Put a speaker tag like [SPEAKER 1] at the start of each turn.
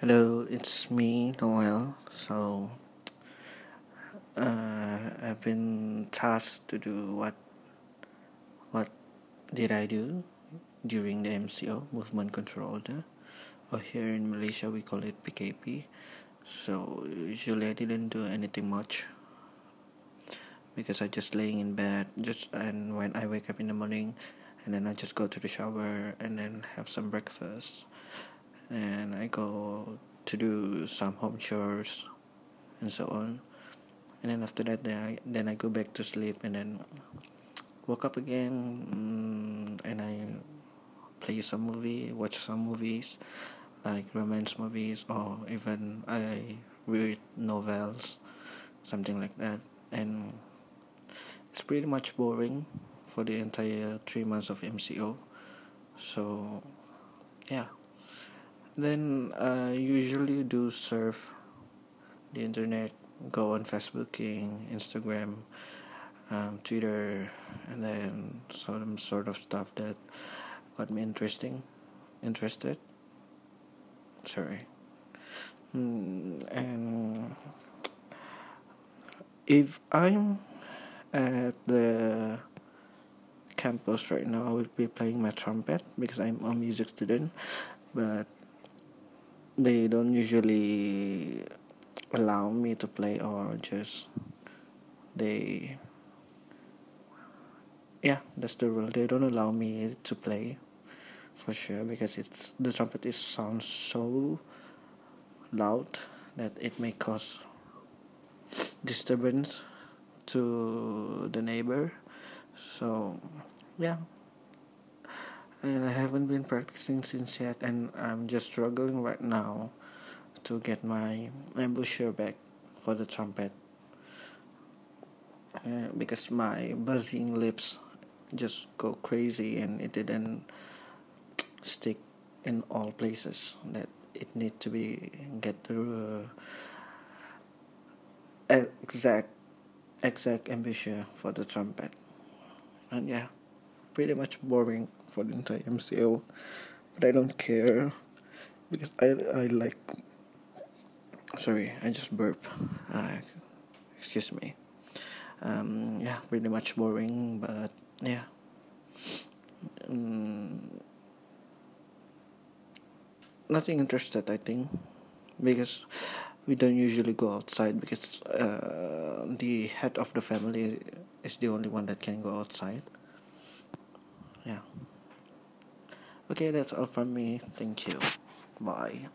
[SPEAKER 1] Hello, it's me, Noel. So, uh, I've been tasked to do what what did I do during the MCO movement control order, or here in Malaysia we call it PKP. So usually I didn't do anything much because I just laying in bed just and when I wake up in the morning and then I just go to the shower and then have some breakfast and I go to do some home chores and so on. And then after that then I, then I go back to sleep and then woke up again mm, and I play some movie watch some movies like romance movies or even I read novels something like that. And it's pretty much boring for the entire three months of MCO so yeah then I usually do surf the internet go on Facebooking Instagram um, Twitter and then some sort of stuff that got me interesting interested. Sorry. Mm, and if I'm at the campus right now I will be playing my trumpet because I'm a music student but they don't usually allow me to play or just they yeah that's the rule. They don't allow me to play for sure because it's the trumpet is sounds so loud that it may cause disturbance to the neighbor. So yeah and I haven't been practicing since yet and I'm just struggling right now to get my embouchure back for the trumpet. Uh, because my buzzing lips just go crazy and it didn't stick in all places that it need to be get the uh, exact exact embouchure for the trumpet. And yeah pretty much boring for the entire MCO but I don't care because I I like sorry I just burp. Uh, excuse me. Um yeah pretty much boring but yeah. Um, nothing interested I think because we don't usually go outside because uh, the head of the family is the only one that can go outside. Yeah okay that's all from me. Thank you. Bye